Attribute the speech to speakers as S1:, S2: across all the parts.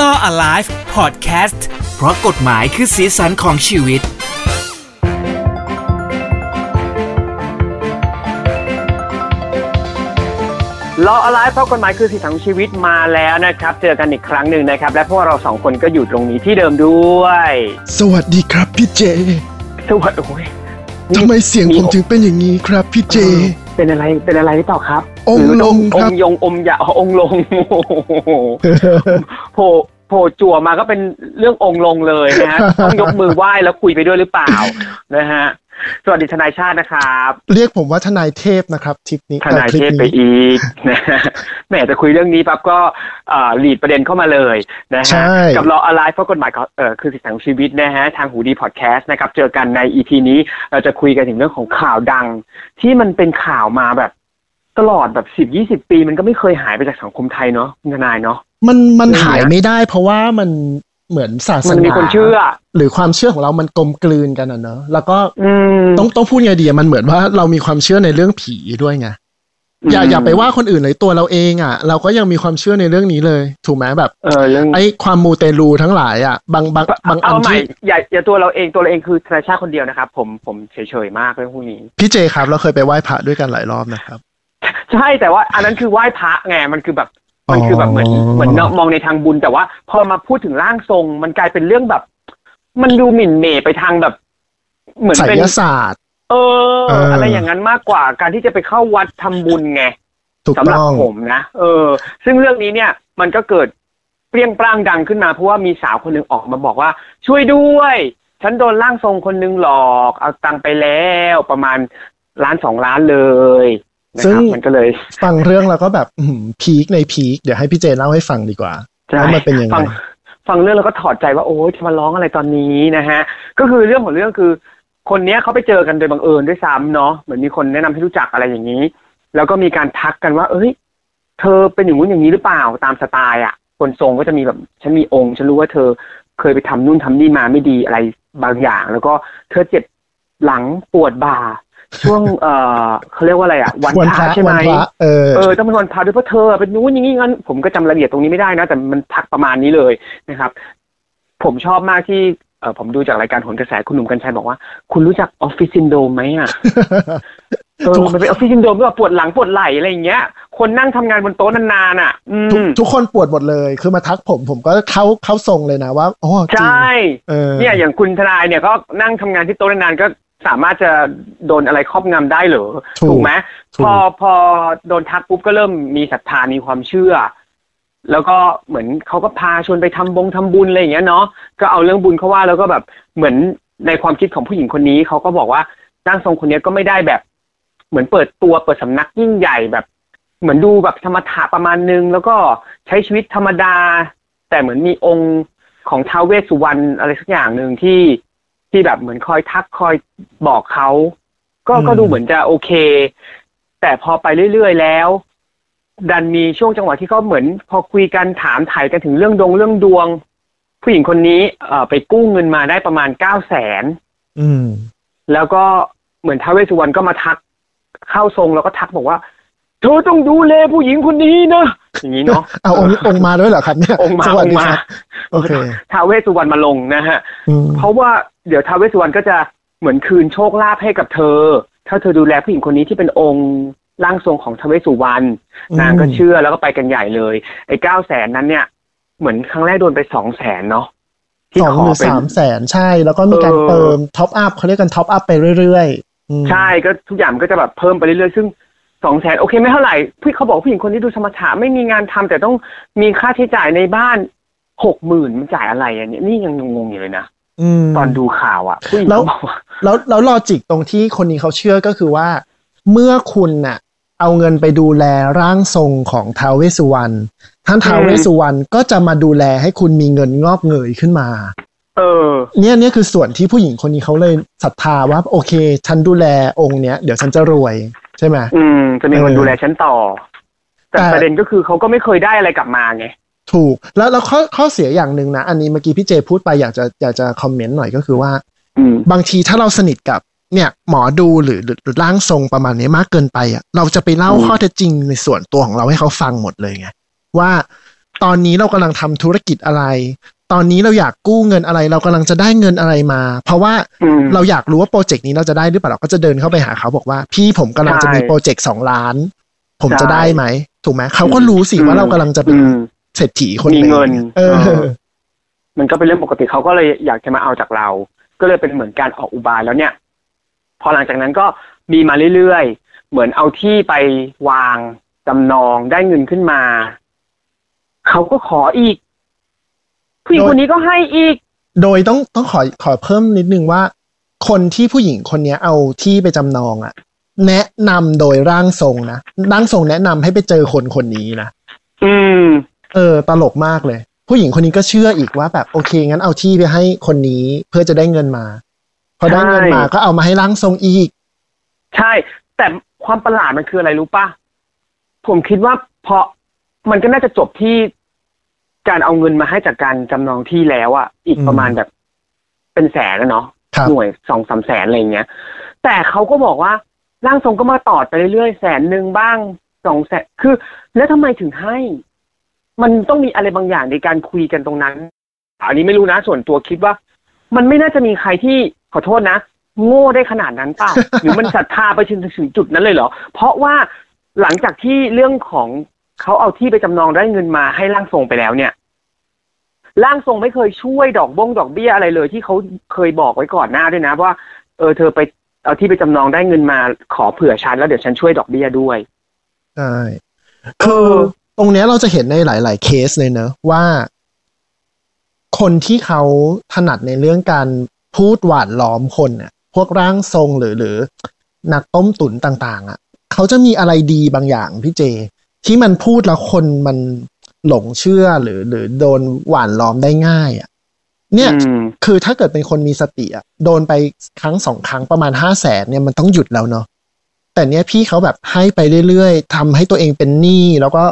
S1: Law Alive Podcast เพราะกฎหมายคือสีสันของชีวิต
S2: รออะไรเพราะกฎหมายคือสิทธิของชีวิตมาแล้วนะครับ เจอกันอีกครั้งหนึ่งนะครับ และพวกเราสองคนก็อยู่ตรงนี้ที่เดิมด้วย
S3: สวัสดีครับพี่เจ
S2: สวัสดีโอ้ย
S3: ทำไมเสียงผมถึงเป็นอย่างนี้ครับพี่เจ
S2: เป็นอะไรเป็นอะไรหรือเปล่าครับ
S3: องค์
S2: หรื
S3: ลง
S2: อ
S3: ครับ
S2: องค์ยงอมยาอ๋อองค์ลงโอ้โหโผล่โผล่จั่วมาก็เป็นเรื่ององค์ลงเลยนะฮะต้องยกมือไหว้แล้วคุยไปด้วยหรือเปล่านะฮะสวัสดีทนายชาตินะครับ
S3: เรียกผมว่าทนายเทพนะครับทริปนี้
S2: ทนาย
S3: อ่อคลิ
S2: เท
S3: ป
S2: พไปอีกนะฮะแหมจะคุยเรื่องนี้ปั๊บก็หลีดประเด็นเข้ามาเลยนะฮะ
S3: ใช่
S2: กับรออะไรเพราะกฎหมายเอ่อคือสิทธิของชีวิตนะฮะทางหูดีพอดแคสต์นะครับเจอกันในอีพีนี้เราจะคุยกันถึงเรื่องของข่าวดัง ที่มันเป็นข่าวมาแบบ ตลอดแบบสิบยี่สิบปีมันก็ไม่เคยหายไปจากสังคมไทยเนาะคุณทนายเนาะ
S3: มันมัน
S2: เรื่องเนี้ย
S3: หายไม่ได้ เพราะว่ามันเหมือนศาส
S2: มัน
S3: นา
S2: มีคนเชื่อ
S3: หรือความเชื่อของเรามันกลมกลืนกันอะเนอะแล้วก็
S2: อืม
S3: ต้องต้องพูดไงดีอะมันเหมือนว่าเรามีความเชื่อในเรื่องผีด้วยไงอย่าอย่าไปว่าคนอื่นเลยตัวเราเองอะ เราก็ยังมีความเฉื่อในเรื่องนี้เลย ถูกไหมแบบ
S2: เออเรื่อง
S3: ไอ้ความมูเตลูทั้งหลายอะบางบางบางอัน
S2: เอาใหม่
S3: ที่
S2: อย่าอย่าตัวเราเองตัวเราเองคือธนาชาติคนเดียวนะครับ ผมผมเฉยๆมากเรื่องพวกนี้
S3: พี่เจครับ เราเคยไปไหว้พระด้วยกันหลายรอบนะครับ
S2: ใช่แต่ว่าอันนั้นคือไหว้พระไงมันคือแบบ มันคือแบบเหมือน
S3: อ๋อ
S2: เหมือนมองในทางบุญแต่ว่า พอมาพูดถึงร่างทรง มันกลายเป็นเรื่องแบบ มันดูหมิ่นเหม่ไปทางแบบ เหมือน
S3: ไส
S2: เป็น
S3: ยศาสตร์
S2: เออ
S3: เอออ
S2: อะไรอย่างนั้นมากกว่า การที่จะไปเข้าวัดทำบุญไง
S3: ถูก
S2: สำหรับ
S3: ต้อง
S2: ผมนะเออ ซึ่งเรื่องนี้เนี่ย มันก็เกิดเปรี้ยงปร้างดังขึ้นมาเพราะว่ามีสาวคนหนึ่งออกมาบอกว่า ช่วยด้วย ฉันโดนร่างทรงคนหนึงหลอก เอาตังค์ไปแล้ว ประมาณล้านสองล้านเลย นะครับมันก็เลย
S3: ฟังเรื่องแล้วก็แบบอื้อหือพีคในพีคเดี๋ยวให้พี่เจเล่าให้ฟังดีกว่า
S2: ใช่
S3: ว่ามันเป็นยังไง
S2: ฟังฟังเรื่องแล้วก็ถอดใจว่าโอ้ยจะมาร้องอะไรตอนนี้นะฮะ ก็คือเรื่องของเรื่องคือ คนเนี้ยเขาไปเจอกันโดยบังเอิญด้วยซ้ำเนาะเหมือนมีคนแนะนำให้รู้จักอะไรอย่างนี้ แล้วก็มีการทักกันว่า เอ้ย เธอเป็นอย่างนู้นอย่างนี้หรือเปล่าตามสไตล์อะ คนทรงก็จะมีแบบฉันมีองค์ฉันรู้ว่าเธอเคยไปทำนู่นทำนี่มาไม่ดีอะไรบางอย่าง แล้วก็เธอเจ็บหลังปวดบ่า ช่วงเออเขาเรียกว่าอะไรอะวัน
S3: วัน
S2: พ
S3: พ
S2: ระ
S3: ระ
S2: ใช่ไหม
S3: วันพระเออ
S2: เออต้องเป็นวันพาด้วยเพราะเธอเป็นนู้นอย่างนี้งั้นผมก็จำรายละเอียดตรงนี้ไม่ได้นะ แต่มันทักประมาณนี้เลยนะครับ ผมชอบมากที่เออผมดูจากรายการโหนกระแสคุณหนุ่มกัญชัยบอกว่า คุณรู้จักออฟฟิศซินโดรมไหมอะเออมันเป็นออฟฟิศซินโดรมก็แบบปวดหลังปวดไหล่อะไรอย่างเงี้ย คนนั่งทำงานบนโต๊ะนานๆอะอื
S3: ทุก
S2: ม
S3: ทุกคนปวดหมดเลยคือมาทักผมผมก็เข้าเข้าทรงเลยนะว่าอ๋อจริง
S2: ใช่
S3: เออ
S2: เนี่ยอย่างคุณทนายเนี่ยก็นั่งทำงานที่โต๊ะนานๆก็ สามารถจะโดนอะไรครอบงำได้เหรอ
S3: ถูก
S2: ถูกไหม
S3: ถูก
S2: พอพอโดนทักปุ๊บก็เริ่มมีศรัทธามีความเชื่อ แล้วก็เหมือนเขาก็พาชวนไปทำบงทำบุญอะไรอย่างเงี้ยเนาะก็เอาเรื่องบุญเขาว่าแล้วก็แบบเหมือนในความคิดของผู้หญิงคนนี้เขาก็บอกว่าร่างทรงคนนี้ก็ไม่ได้แบบ เหมือนเปิดตัวเปิดสำนักยิ่งใหญ่แบบ เหมือนดูแบบธรรมถะประมาณนึง แล้วก็ใช้ชีวิตธรรมดา แต่เหมือนมีองค์ของท้าวเวสสุวรรณอะไรสักอย่างหนึ่งที่ ที่แบบเหมือนคอยทักคอยบอกเขาก็
S3: อืม
S2: ก็ดูเหมือนจะโอเค แต่พอไปเรื่อยๆแล้ว ดันมีช่วงจังหวะที่เขาเหมือน พอคุยกันถามถ่ายกันถึงเรื่องดวงเรื่องดวง ผู้หญิงคนนี้ เอ่อไปกู้เงินมาได้ประมาณเก้าแสน
S3: อืม
S2: แล้วก็เหมือนท้าวเวสสุวรรณก็มาทักเข้าทรงแล้วก็ทักบอกว่า เธอต้องดูแลผู้หญิงคนนี้นะอย่างนี้เนาะ
S3: เอาองค์องค์มาด้วยเหรอครับเนี่ย
S2: องค์มา
S3: สวัส
S2: อง
S3: ดี
S2: ค์มา
S3: ครับโอเค
S2: ท้าวเวสสุวรรณมาลงนะฮะ
S3: อืม
S2: เพราะว่าเดี๋ยวท้าวเวสสุวรรณก็จะเหมือนคืนโชคลาภให้กับเธอ ถ้าเธอดูแลผู้หญิงคนนี้ที่เป็นองค์ร่างทรงของท้าวเวสสุวรรณ
S3: อืม
S2: นางก็เชื่อแล้วก็ไปกันใหญ่เลย ไอ้เก้าแสนนั้นเนี่ย เหมือนครั้งแรกโดนไปสองแสนเนาะที่
S3: สอง
S2: ขอ
S3: หรือ
S2: เป็น
S3: สามแสนใช่ แล้วก็มีการ
S2: เออ
S3: เติม top up เขาเรียกกัน top up ไปเรื่อยๆอืม
S2: ใช่ก็ทุกอย่างมันก็จะแบบเพิ่มไปเรื่อยๆซึ่ง สองแสนโอเคไม่เท่าไหร่พี่เขาบอกผู้หญิงคนที่ดูสมรรถะไม่มีงานทำแต่ต้องมีค่าใช้จ่ายในบ้านหกหมื่นมันจ่ายอะไรอันเนี้ยนี่ยังงงๆอยู่เลยนะ
S3: อืม
S2: ตอนดูข่าวอะผู้หญิง
S3: แล้ว
S2: เขาบอกว่า
S3: แล้วแล้วลอจิกตรงที่คนนี้เขาเชื่อก็คือว่า เมื่อคุณน่ะ เอาเงินไปดูแลร่างทรงของท้าวเวสสุวรรณท่านท้าวเวสสุวรรณก็จะมาดูแลให้คุณมีเงินงอกเงยขึ้นมา
S2: เออ
S3: เนี่ยเนี่ยคือส่วนที่ผู้หญิงคนนี้เขาเลยศรัทธาว่า โอเค ฉันดูแลองค์เนี้ยเดี๋ยวฉันจะรวย ใช่ไหม
S2: อืมจะมีคน
S3: เออ
S2: ดูแลฉันต่อแต่
S3: แต่
S2: ประเด็นก็คือเขาก็ไม่เคยได้อะไรกลับมาไง
S3: ถูกแล้วแล้วข้อข้อเสียอย่างหนึ่งนะ อันนี้เมื่อกี้พี่เจพูดไปอยากจะอยากจะคอมเมนต์หน่อยก็คือว่า
S2: อืม
S3: บางทีถ้าเราสนิทกับเนี่ยหมอดูหรือหรือหรือร่างทรงประมาณนี้มากเกินไปอะเราจะไปเล่า
S2: อืม
S3: ข้อเท็จจริงในส่วนตัวของเราให้เขาฟังหมดเลยไงว่าตอนนี้เรากำลังทำธุรกิจอะไร ตอนนี้เราอยากกู้เงินอะไร เรากำลังจะได้เงินอะไรมา เพราะว่า
S2: อืม
S3: เราอยากรู้ว่าโปรเจกต์นี้เราจะได้หรือเปล่าเราก็จะเดินเข้าไปหาเขาบอกว่า พี่ผมกำลังจะมี
S2: ใช่
S3: โปรเจกต์สองล้าน ผม
S2: ใช่
S3: จะได้ไหมถูกไหมเขาก็รู้สิว่าเรากำลังจะเป็น
S2: อืม
S3: เศรษฐีคน
S2: มี
S3: หนึ่ง
S2: เงิน
S3: เออ
S2: เออ มันก็เป็นเรื่องปกติเขาก็เลยอยากจะมาเอาจากเรา ก็เลยเป็นเหมือนการออกอุบายแล้วเนี่ย พอหลังจากนั้นก็มีมาเรื่อยๆ เหมือนเอาที่ไปวางจำนองได้เงินขึ้นมา เขาก็ขออีก ผู้หญิง
S3: โดย
S2: คนนี้ก็ให้อีก
S3: โดยต้องต้องขอขอเพิ่มนิดนึงว่า คนที่ผู้หญิงคนเนี้ยเอาที่ไปจำนองอะแนะนำโดยร่างทรงนะร่างทรงแนะนำให้ไปเจอคนคนนี้นะ
S2: อืม
S3: เออ ตลกมากเลย ผู้หญิงคนนี้ก็เชื่ออีกว่าแบบโอเค งั้นเอาที่ไปให้คนนี้เพื่อจะได้เงินมา พอได้เงินมา
S2: ใช่
S3: ก็เอามาให้ร่างทรงอีก
S2: ใช่ แต่ความประหลาดมันคืออะไรรู้ป่ะผมคิดว่าเพราะมันก็น่าจะจบที่ การเอาเงินมาให้จากการจำนองที่แล้วอะอีก
S3: อืม
S2: ประมาณแบบเป็นแสนแล้วเนาะ
S3: ครับ
S2: หน่วยสองสามแสนอะไรอย่างเงี้ย แต่เขาก็บอกว่าร่างทรงก็มาตอดไปเรื่อยๆแสนหนึ่งบ้างสองแสนคือ แล้วทำไมถึงให้ มันต้องมีอะไรบางอย่างในการคุยกันตรงนั้น อันนี้ไม่รู้นะส่วนตัวคิดว่า มันไม่น่าจะมีใครที่ขอโทษนะโง่ได้ขนาดนั้นเปล่าหรือมันศรัทธาไปถึงถึงจุดนั้นเลยเหรอ เพราะว่าหลังจากที่เรื่องของ เขาเอาที่ไปจำนองได้เงินมาให้ร่างทรงไปแล้วเนี่ยร่างทรงไม่เคยช่วยดอกบงดอกเบี้ยอะไรเลย ที่เขาเคยบอกไว้ก่อนหน้าด้วยนะว่า เออเธอไปเอาที่ไปจำนองได้เงินมาขอเผื่อฉันแล้วเดี๋ยวฉันช่วยดอกเบี้ยด้วย
S3: ใช่คือตรงเนี้ยเราจะเห็นในหลาย ๆ เคสเลยเนอะว่า คนที่เขาถนัดในเรื่องการพูดหวานล้อมคนเนี่ยพวกร่างทรงหรือหรือ นักต้มตุ๋นต่าง ๆอะ เขาจะมีอะไรดีบางอย่างพี่เจ ที่มันพูดแล้วคนมันหลงเชื่อหรือหรือโดนหวานล้อมได้ง่ายอะเนี่ย
S2: อืม
S3: คือถ้าเกิดเป็นคนมีสติอะโดนไปครั้งสองครั้งประมาณห้าแสนเนี่ยมันต้องหยุดแล้วเนาะแต่เนี้ยพี่เขาแบบให้ไปเรื่อยๆทำให้ตัวเองเป็นหนี้แล้วก็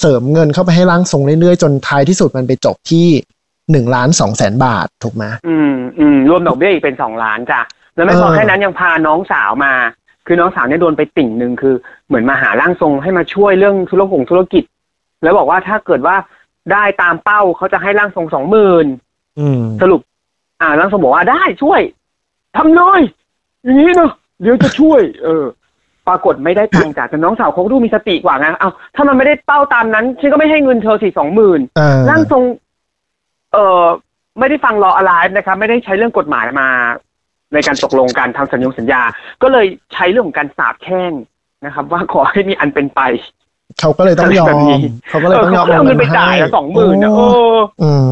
S3: เสริมเงินเข้าไปให้ร่างทรงเรื่อยๆ จนท้ายที่สุดมันไปจบที่หนึ่งล้านสองแสนบาทถูกไหม
S2: อืมอืมรวมดอกเบี้ยอีกเป็นสองล้านจ้ะแล้วไม่พอ
S3: เออ
S2: แค่นั้นยังพาน้องสาวมา คือน้องสาวเนี่ยโดนไปติ่งหนึ่งคือเหมือนมาหาร่างทรงให้มาช่วยเรื่องธุรกงธุรกิจ แล้วบอกว่าถ้าเกิดว่าได้ตามเป้าเขาจะให้ร่างทรงสองหมื่น
S3: อืม
S2: สรุป อ่าร่างทรงบอกว่าได้ช่วยทำเลยอย่างนี้เนอะเดี๋ยวจะช่วย เออ ปรากฏไม่ได้ตังค์จ้ะแต่น้องสาวเขาก็ดูมีสติกว่าไงเอาถ้ามันไม่ได้เป้าตามนั้นฉันก็ไม่ให้เงินเธอสี่สองหมื่น
S3: เออ
S2: ร่างทรง เอ่อไม่ได้ฟังรออะไรนะครับ ไม่ได้ใช้เรื่องกฎหมายมา ในการตกลงการทำสัญญงสัญญา ก็เลยใช้เรื่องของการสาบแช่งนะครับ ว่าขอให้มีอันเป็นไป
S3: เขาก็เลยต้องยอ
S2: อะไรแบบนี้
S3: มเขาก็เลย
S2: เออ
S3: ต้องยอ
S2: เขา
S3: ม
S2: ก็เอาเงินไป
S3: ให้
S2: จ่ายสองหมื่นนะเออ
S3: อืม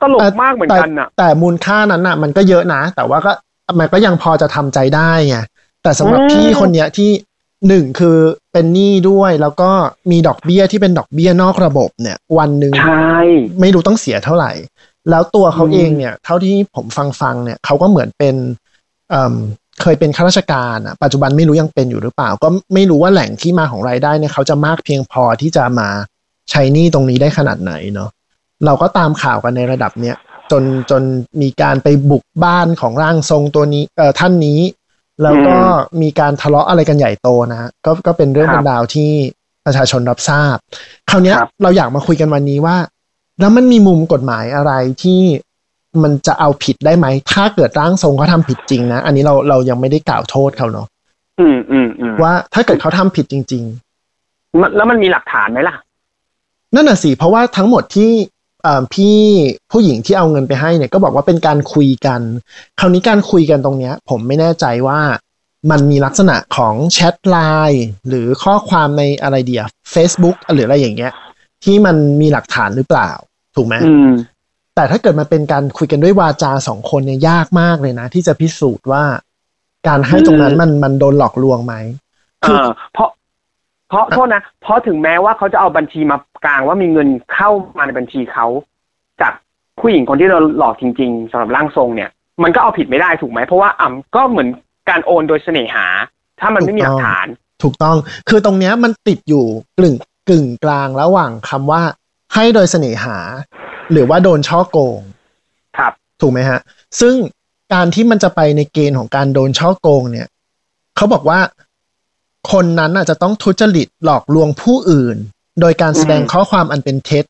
S2: ตลกมากเหมือนกันน่ะ
S3: แต่แต่มูลค่านั้นน่ะมันก็เยอะนะ แต่ว่าก็มันก็ยังพอจะทำใจได้ไงแต่สำหรับ
S2: อืม
S3: พี่คนเนี้ยที่หนึ่งคือเป็นหนี้ด้วยแล้วก็มีดอกเบี้ยที่เป็นดอกเบี้ยนอกระบบเนี่ย วันหนึ่ง
S2: ใช่
S3: ไม่รู้ต้องเสียเท่าไหร่ แล้วตัวเขา
S2: อืม
S3: เองเนี่ย เท่าที่ผมฟังฟังๆเนี่ยเขาก็เหมือนเป็นเอ่มเคยเป็นข้าราชการอะปัจจุบันไม่รู้ยังเป็นอยู่หรือเปล่า ก็ไม่รู้ว่าแหล่งที่มาของรายได้เนี่ยเขาจะมากเพียงพอที่จะมาใช้หนี้ตรงนี้ได้ขนาดไหนเนาะเราก็ตามข่าวกันในระดับเนี้ยจนจนมีการไปบุกบ้านของร่างทรงตัวนี้เอ่อท่านนี้ แล้วก็มีการทะเลาะอะไรกันใหญ่โตนะฮะก็ก็เป็นเรื่อง
S2: ครับ
S3: เป็นราวที่ประชาชนรับทราบ คราวเนี้ย
S2: ครับ
S3: เราอยากมาคุยกันวันนี้ว่า แล้วมันมีมุมกฎหมายอะไรที่มันจะเอาผิดได้ไหม ถ้าเกิดร่างทรงเขาทำผิดจริงนะ อันนี้เราเรายังไม่ได้กล่าวโทษเขาเนาะ
S2: อืมอืมอืม
S3: ว่าถ้าเกิดเขาทำผิดจริง
S2: มันแล้วมันมีหลักฐานไหมล่ะ
S3: ๆนั่นน่ะสิ เพราะว่าทั้งหมดที่เอ่อพี่ผู้หญิงที่เอาเงินไปให้เนี่ยก็บอกว่าเป็นการคุยกัน คราวนี้การคุยกันตรงเนี้ย ผมไม่แน่ใจว่ามันมีลักษณะของแชทไลน์หรือข้อความในอะไรเดีย Facebook หรืออะไรอย่างเงี้ย ที่มันมีหลักฐานหรือเปล่า ถูกไหม
S2: อืม
S3: แต่ถ้าเกิดมันเป็นการคุยกันด้วยวาจาสองคนเนี่ยยากมากเลยนะ ที่จะพิสูจน์ว่า การให้ตรงนั้นมันมันโดนหลอกลวงไหม
S2: เอ
S3: คือ
S2: อเพราะเพราะโทษนะเพราะถึงแม้ว่าเขาจะเอาบัญชีมากลางว่ามีเงินเข้ามาในบัญชีเขาจากผู้หญิงคนที่เราหลอกจริง ๆสำหรับร่างทรงเนี่ย มันก็เอาผิดไม่ได้ถูกไหมเพราะว่าอ่ำก็เหมือนการโอนโดยเสน่หา ถ้ามันไม่มีหลักฐาน
S3: ถูกต้อง คือตรงเนี้ยมันติดอยู่กลึ่งกึ่งกลางระหว่างคำว่า ให้โดยเสน่หา หรือว่าโดนช่อโกง
S2: ครับ
S3: ถูกไหมฮะ ซึ่งการที่มันจะไปในเกณฑ์ของการโดนช่อโกงเนี่ย เขาบอกว่าคนนั้นอาจจะต้องทุจริตหลอกลวงผู้อื่น โดยการแสดง
S2: อืม
S3: ข้อความอันเป็นเท็จ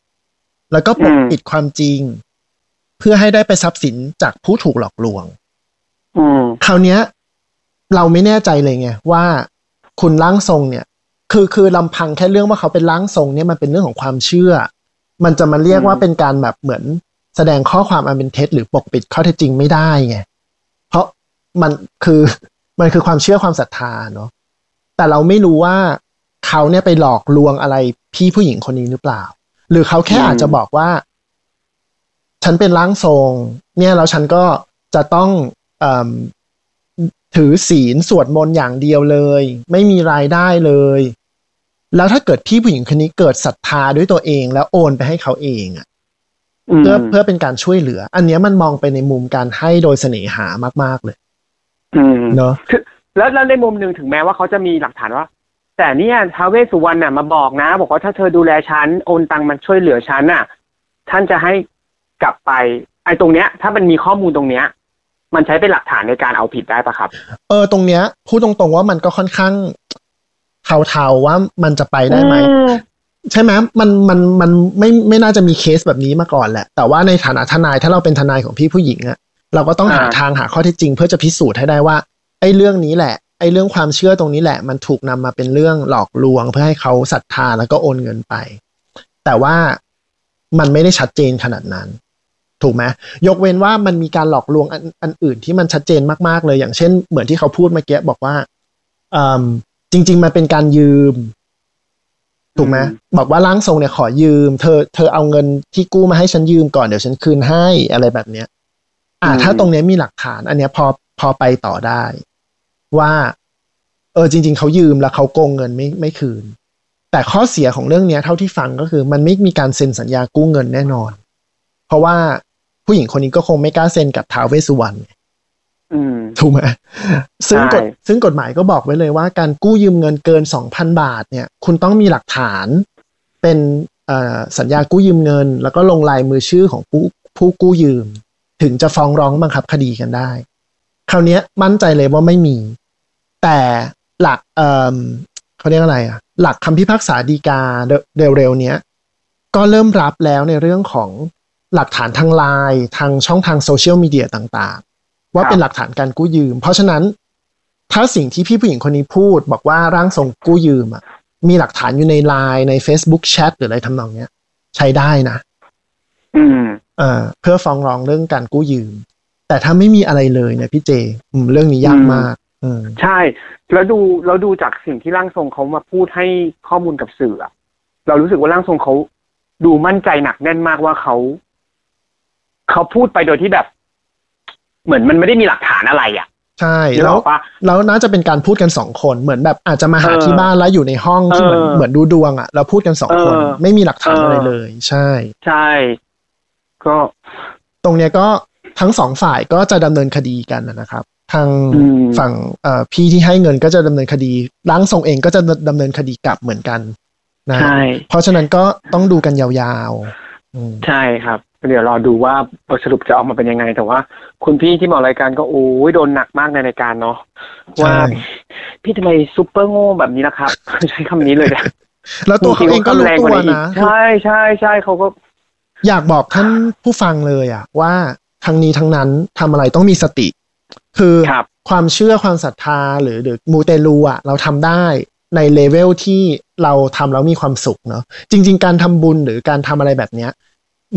S3: แล้วก็ปก
S2: อืม
S3: ปิดความจริง เพื่อให้ได้ไปทรัพย์สินจากผู้ถูกหลอกลวง
S2: อืม
S3: คราวเนี้ย เราไม่แน่ใจเลยไงว่าคุณร่างทรงเนี่ย คือคือลำพังแค่เรื่องว่าเขาเป็นร่างทรงเนี่ยมันเป็นเรื่องของความเชื่อ มันจะมาเรียกว่า
S2: อืม
S3: เป็นการแบบเหมือนแสดงข้อความอันเป็นเท็จหรือปกปิดข้อเท็จจริงไม่ได้ไงเพราะมันคือมันคือความเชื่อความศรัทธาเนาะแต่เราไม่รู้ว่าเขาเนี่ยไปหลอกลวงอะไรพี่ผู้หญิงคนนี้หรือเปล่า หรือเขาแค่อาจจะบอกว่า ฉันเป็นร่างทรง เนี่ยแล้วฉันก็จะต้องเอมถือศีลสวดมนต์อย่างเดียวเลย ไม่มีรายได้เลย แล้วถ้าเกิดพี่ผู้หญิงคนนี้เกิดศรัทธาด้วยตัวเอง แล้วโอนไปให้เขาเองอะเพื่อเพื่อเป็นการช่วยเหลือ อันเนี้ยมันมองไปในมุมการให้โดยเสน่หามาก ๆเลย
S2: อืม
S3: เนาะ
S2: คือแล้วแล้วในมุมหนึ่งถึงแม้ว่าเขาจะมีหลักฐานว่า แต่เนี่ยท้าวเวสสุวรรณน่ะมาบอกนะ บอกว่าถ้าเธอดูแลฉันโอนตังมาช่วยเหลือฉันน่ะ ท่านจะให้กลับไป ไอ้ตรงเนี้ย ถ้ามันมีข้อมูลตรงเนี้ย มันใช้เป็นหลักฐานในการเอาผิดได้ปะครับ
S3: เออตรงเนี้ยพูดตรงๆว่ามันก็ค่อนข้าง เทาๆว่ามันจะไปได้ไหม
S2: อืม
S3: ใช่ไหมมันมันมันไม่ไม่น่าจะมีเคสแบบนี้มาก่อนแหละ แต่ว่าในฐานะทนายถ้าเราเป็นทนายของพี่ผู้หญิงอะเราก็ต้องหา
S2: อ่า
S3: ทางหาข้อเท็จจริง เพื่อจะพิสูจน์ให้ได้ว่าไอ้เรื่องนี้แหละไอ้เรื่องความเชื่อตรงนี้แหละ มันถูกนำมาเป็นเรื่องหลอกลวง เพื่อให้เขาศรัทธาแล้วก็โอนเงินไป แต่ว่ามันไม่ได้ชัดเจนขนาดนั้น ถูกไหมยกเว้นว่ามันมีการหลอกลวงอันอันอื่นที่มันชัดเจนมากๆเลย อย่างเช่น เหมือนที่เขาพูดเมื่อกี้บอกว่าอืม จริง ๆ มันเป็นการยืม ถูกไหม
S2: อืม
S3: บอกว่าร่างทรงเนี่ยขอยืม เธอ เธอเอาเงินที่กู้มาให้ฉันยืมก่อนเดี๋ยวฉันคืนให้อะไรแบบเนี้ย อ่า ถ้าตรงเนี้ยมีหลักฐาน อันเนี้ยพอพอไปต่อได้ ว่า เออ จริง ๆเขายืมแล้วเขาโกงเงินไม่ไม่คืน แต่ข้อเสียของเรื่องเนี้ย เท่าที่ฟังก็คือ มันไม่มีการเซ็นสัญญากู้เงินแน่นอน เพราะว่าผู้หญิงคนนี้ก็คงไม่กล้าเซ็นกับท้าวเวสสุวรรณ
S2: อืม
S3: ถูกไหมซึ่งกฎ
S2: ใช่
S3: ซึ่งกฎหมายก็บอกไว้เลยว่า การกู้ยืมเงินเกิน2,000บาท เนี่ย คุณต้องมีหลักฐานเป็นเอ่อสัญญากู้ยืมเงิน แล้วก็ลงลายมือชื่อของผู้ผู้กู้ยืม ถึงจะฟ้องร้องบังคับคดีกันได้ คราวเนี้ยมั่นใจเลยว่าไม่มี แต่หลักเอ่อเขาเรียกอะไรอะหลักคำพิพากษาดีกาเร็วๆเนี้ยก็เริ่มรับแล้วในเรื่องของหลักฐานทางไลน์ทางช่องทางโซเชียลมีเดียต่างๆ ว่า
S2: ครับ
S3: เป็นหลักฐานการกู้ยืม เพราะฉะนั้น ถ้าสิ่งที่พี่ผู้หญิงคนนี้พูด บอกว่าร่างทรงกู้ยืมอะมีหลักฐานอยู่ในไลน์ใน Facebook แชทหรืออะไรทำนองเนี้ย ใช้ได้นะ
S2: อืม
S3: เอ่อเพื่อฟ้องร้องเรื่องการกู้ยืม แต่ถ้าไม่มีอะไรเลยเนี่ยพี่เจอืมเรื่องนี้ยาก
S2: อืม
S3: มากอืม
S2: ใช่ แล้วดูเราดูจากสิ่งที่ร่างทรงเขามาพูดให้ข้อมูลกับสื่ออะเรารู้สึกว่าร่างทรงเขาดูมั่นใจหนักแน่นมากว่าเขา เขาพูดไปโดยที่แบบ เหมือนมันไม่ได้มีหลักฐานอะไรอะ
S3: ใช่
S2: นึก
S3: แล้
S2: อ
S3: ว
S2: อกปะ
S3: แล้วน่าจะเป็นการพูดกันสองคนเหมือนแบบอาจจะมาหา
S2: เออ
S3: ที่บ้านแล้วอยู่ในห้องที่เหมือน
S2: เออ
S3: เหมือนดูดวงอะ่ะแล้วพูดกันสองคน
S2: เออ
S3: ไม่มีหลักฐาน
S2: เอออ
S3: อะไรเลย ใช่
S2: ใช่ ก็
S3: ตรงเนี้ยก็ทั้งสองฝ่ายก็จะดำเนินคดีกันนะครับ ทาง
S2: อืม
S3: ฝั่งเอ่อพี่ที่ให้เงินก็จะดำเนินคดีร่างทรงเองก็จะดำเนินคดีกลับเหมือนกันนะ
S2: ใช่
S3: เพราะฉะนั้นก็ต้องดูกันยาวๆอืม
S2: ใช่ครับ เดี๋ยวรอดูว่าบทสรุปจะออกมาเป็นยังไง แต่ว่า คุณพี่ที่มารายการก็โอ้ยโดนหนักมากในรายการเนาะว่าพี่ทำไมซุปเปอร์โง่แบบนี้นะครับใช้คำนี้เลยเนี่ย
S3: แล้วตัวเขาเองก็รู้
S2: แรง
S3: ตั
S2: ก
S3: ว
S2: ว่านี้อีก
S3: นะ
S2: ใช่ใช่ใช่เขาก็
S3: อยากบอกท่านผู้ฟังเลยอะว่าทั้งนี้ทั้งนั้นทำอะไรต้องมีสติ คือ
S2: ครับ
S3: ความเชื่อความศรัทธาหรือหรือมูเตลูอะเราทำได้ในเลเวลที่เราทำแล้วมีความสุขเนาะจริง ๆ การทำบุญหรือการทำอะไรแบบเนี้ย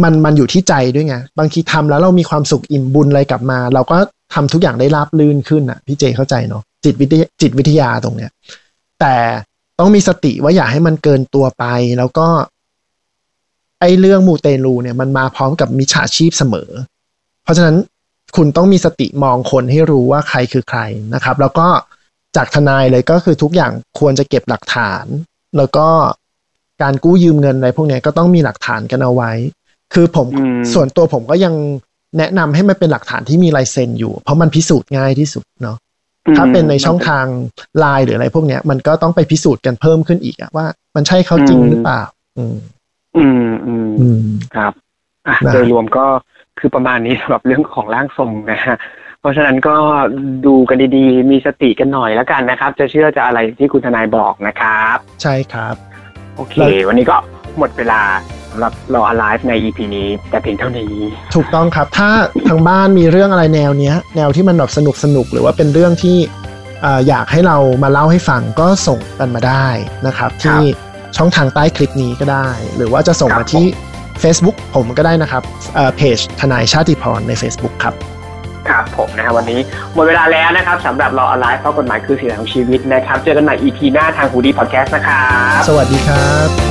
S3: มันมันอยู่ที่ใจด้วยไงบางทีทำแล้วเรามีความสุขอิ่มบุญอะไรกลับมา เราก็ทำทุกอย่างได้ราบลื่นขึ้นอะพี่เจเข้าใจเนาะจิตวิทยาจิตวิทยาตรงเนี้ย แต่ต้องมีสติว่าอย่าให้มันเกินตัวไป แล้วก็ ไอเรื่องมูเตลูเนี่ย มันมาพร้อมกับมิจฉาชีพเสมอ เพราะฉะนั้นคุณต้องมีสติมองคนให้รู้ว่าใครคือใครนะครับ แล้วก็จากทนายเลยก็คือทุกอย่างควรจะเก็บหลักฐาน แล้วก็การกู้ยืมเงินอะไรพวกเนี้ยก็ต้องมีหลักฐานกันเอาไว้ คือผม
S2: อืม
S3: ส่วนตัวผมก็ยังแนะนำให้มันเป็นหลักฐานที่มีลายเซ็นอยู่ เพราะมันพิสูจน์ง่ายที่สุดเนาะถ้าเป็นในช่องทางไลน์หรืออะไรพวกเนี้ย มันก็ต้องไปพิสูจน์กันเพิ่มขึ้นอีกอะว่ามันใช่เขาจริงหรือเปล่า อืม
S2: อืมอืม
S3: อืม
S2: ครับอะ
S3: นะ
S2: โดยรวมก็คือประมาณนี้สำหรับเรื่องของร่างทรงนะฮะเพราะฉะนั้นก็ดูกันดีๆ มีสติกันหน่อยแล้วกันนะครับ จะเชื่อจะอะไรที่คุณทนายบอกนะครับ
S3: ใช่ครับ
S2: โอเค
S3: แล้ว
S2: วันนี้ก็ หมดเวลาสำหรับเรา alive ใน EP นี้ แต่เพียงเท่านี้
S3: ถูกต้องครับ ถ้าทางบ้านมีเรื่องอะไรแนวเนี้ย แนวที่มันแบบสนุกสนุกหรือว่าเป็นเรื่องที่เอ่ออยากให้เรามาเล่าให้ฟังก็ส่งกันมาได้นะครับ ที่ช่องทางใต้คลิปนี้ก็ได้ หรือว่าจะส่ง
S2: ครับ
S3: มาที่ Facebook ผมก็ได้นะครับเอ่อเพจทนายชาติพรใน Facebook ครับ
S2: ครับผมนะฮะวันนี้หมดเวลาแล้วนะครับสำหรับเรา alive เพราะกฎหมายคือสิ่งของชีวิตนะครับ เจอกันใหม่ EP หน้าทาง h ูดีพอดแคสต์นะครับ
S3: สวัสดีครับ